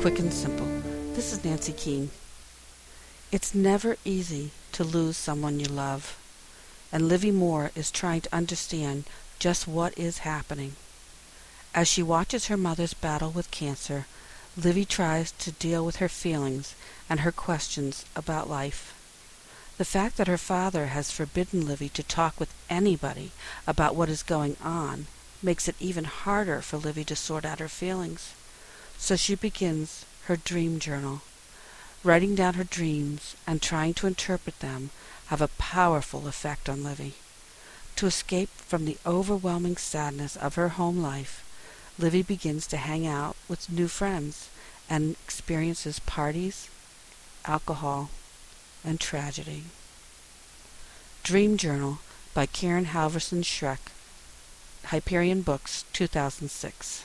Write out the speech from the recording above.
quick and simple. This is Nancy Keane. It's never easy to lose someone you love, and Livy Moore is trying to understand just what is happening. As she watches her mother's battle with cancer, Livy tries to deal with her feelings and her questions about life. The fact that her father has forbidden Livy to talk with anybody about what is going on makes it even harder for Livy to sort out her feelings. So she begins her dream journal. Writing down her dreams and trying to interpret them have a powerful effect on Livy. To escape from the overwhelming sadness of her home life, Livy begins to hang out with new friends and experiences parties, alcohol, and tragedy. Dream Journal by Karen Halvorsen Schreck, Hyperion Books, 2006.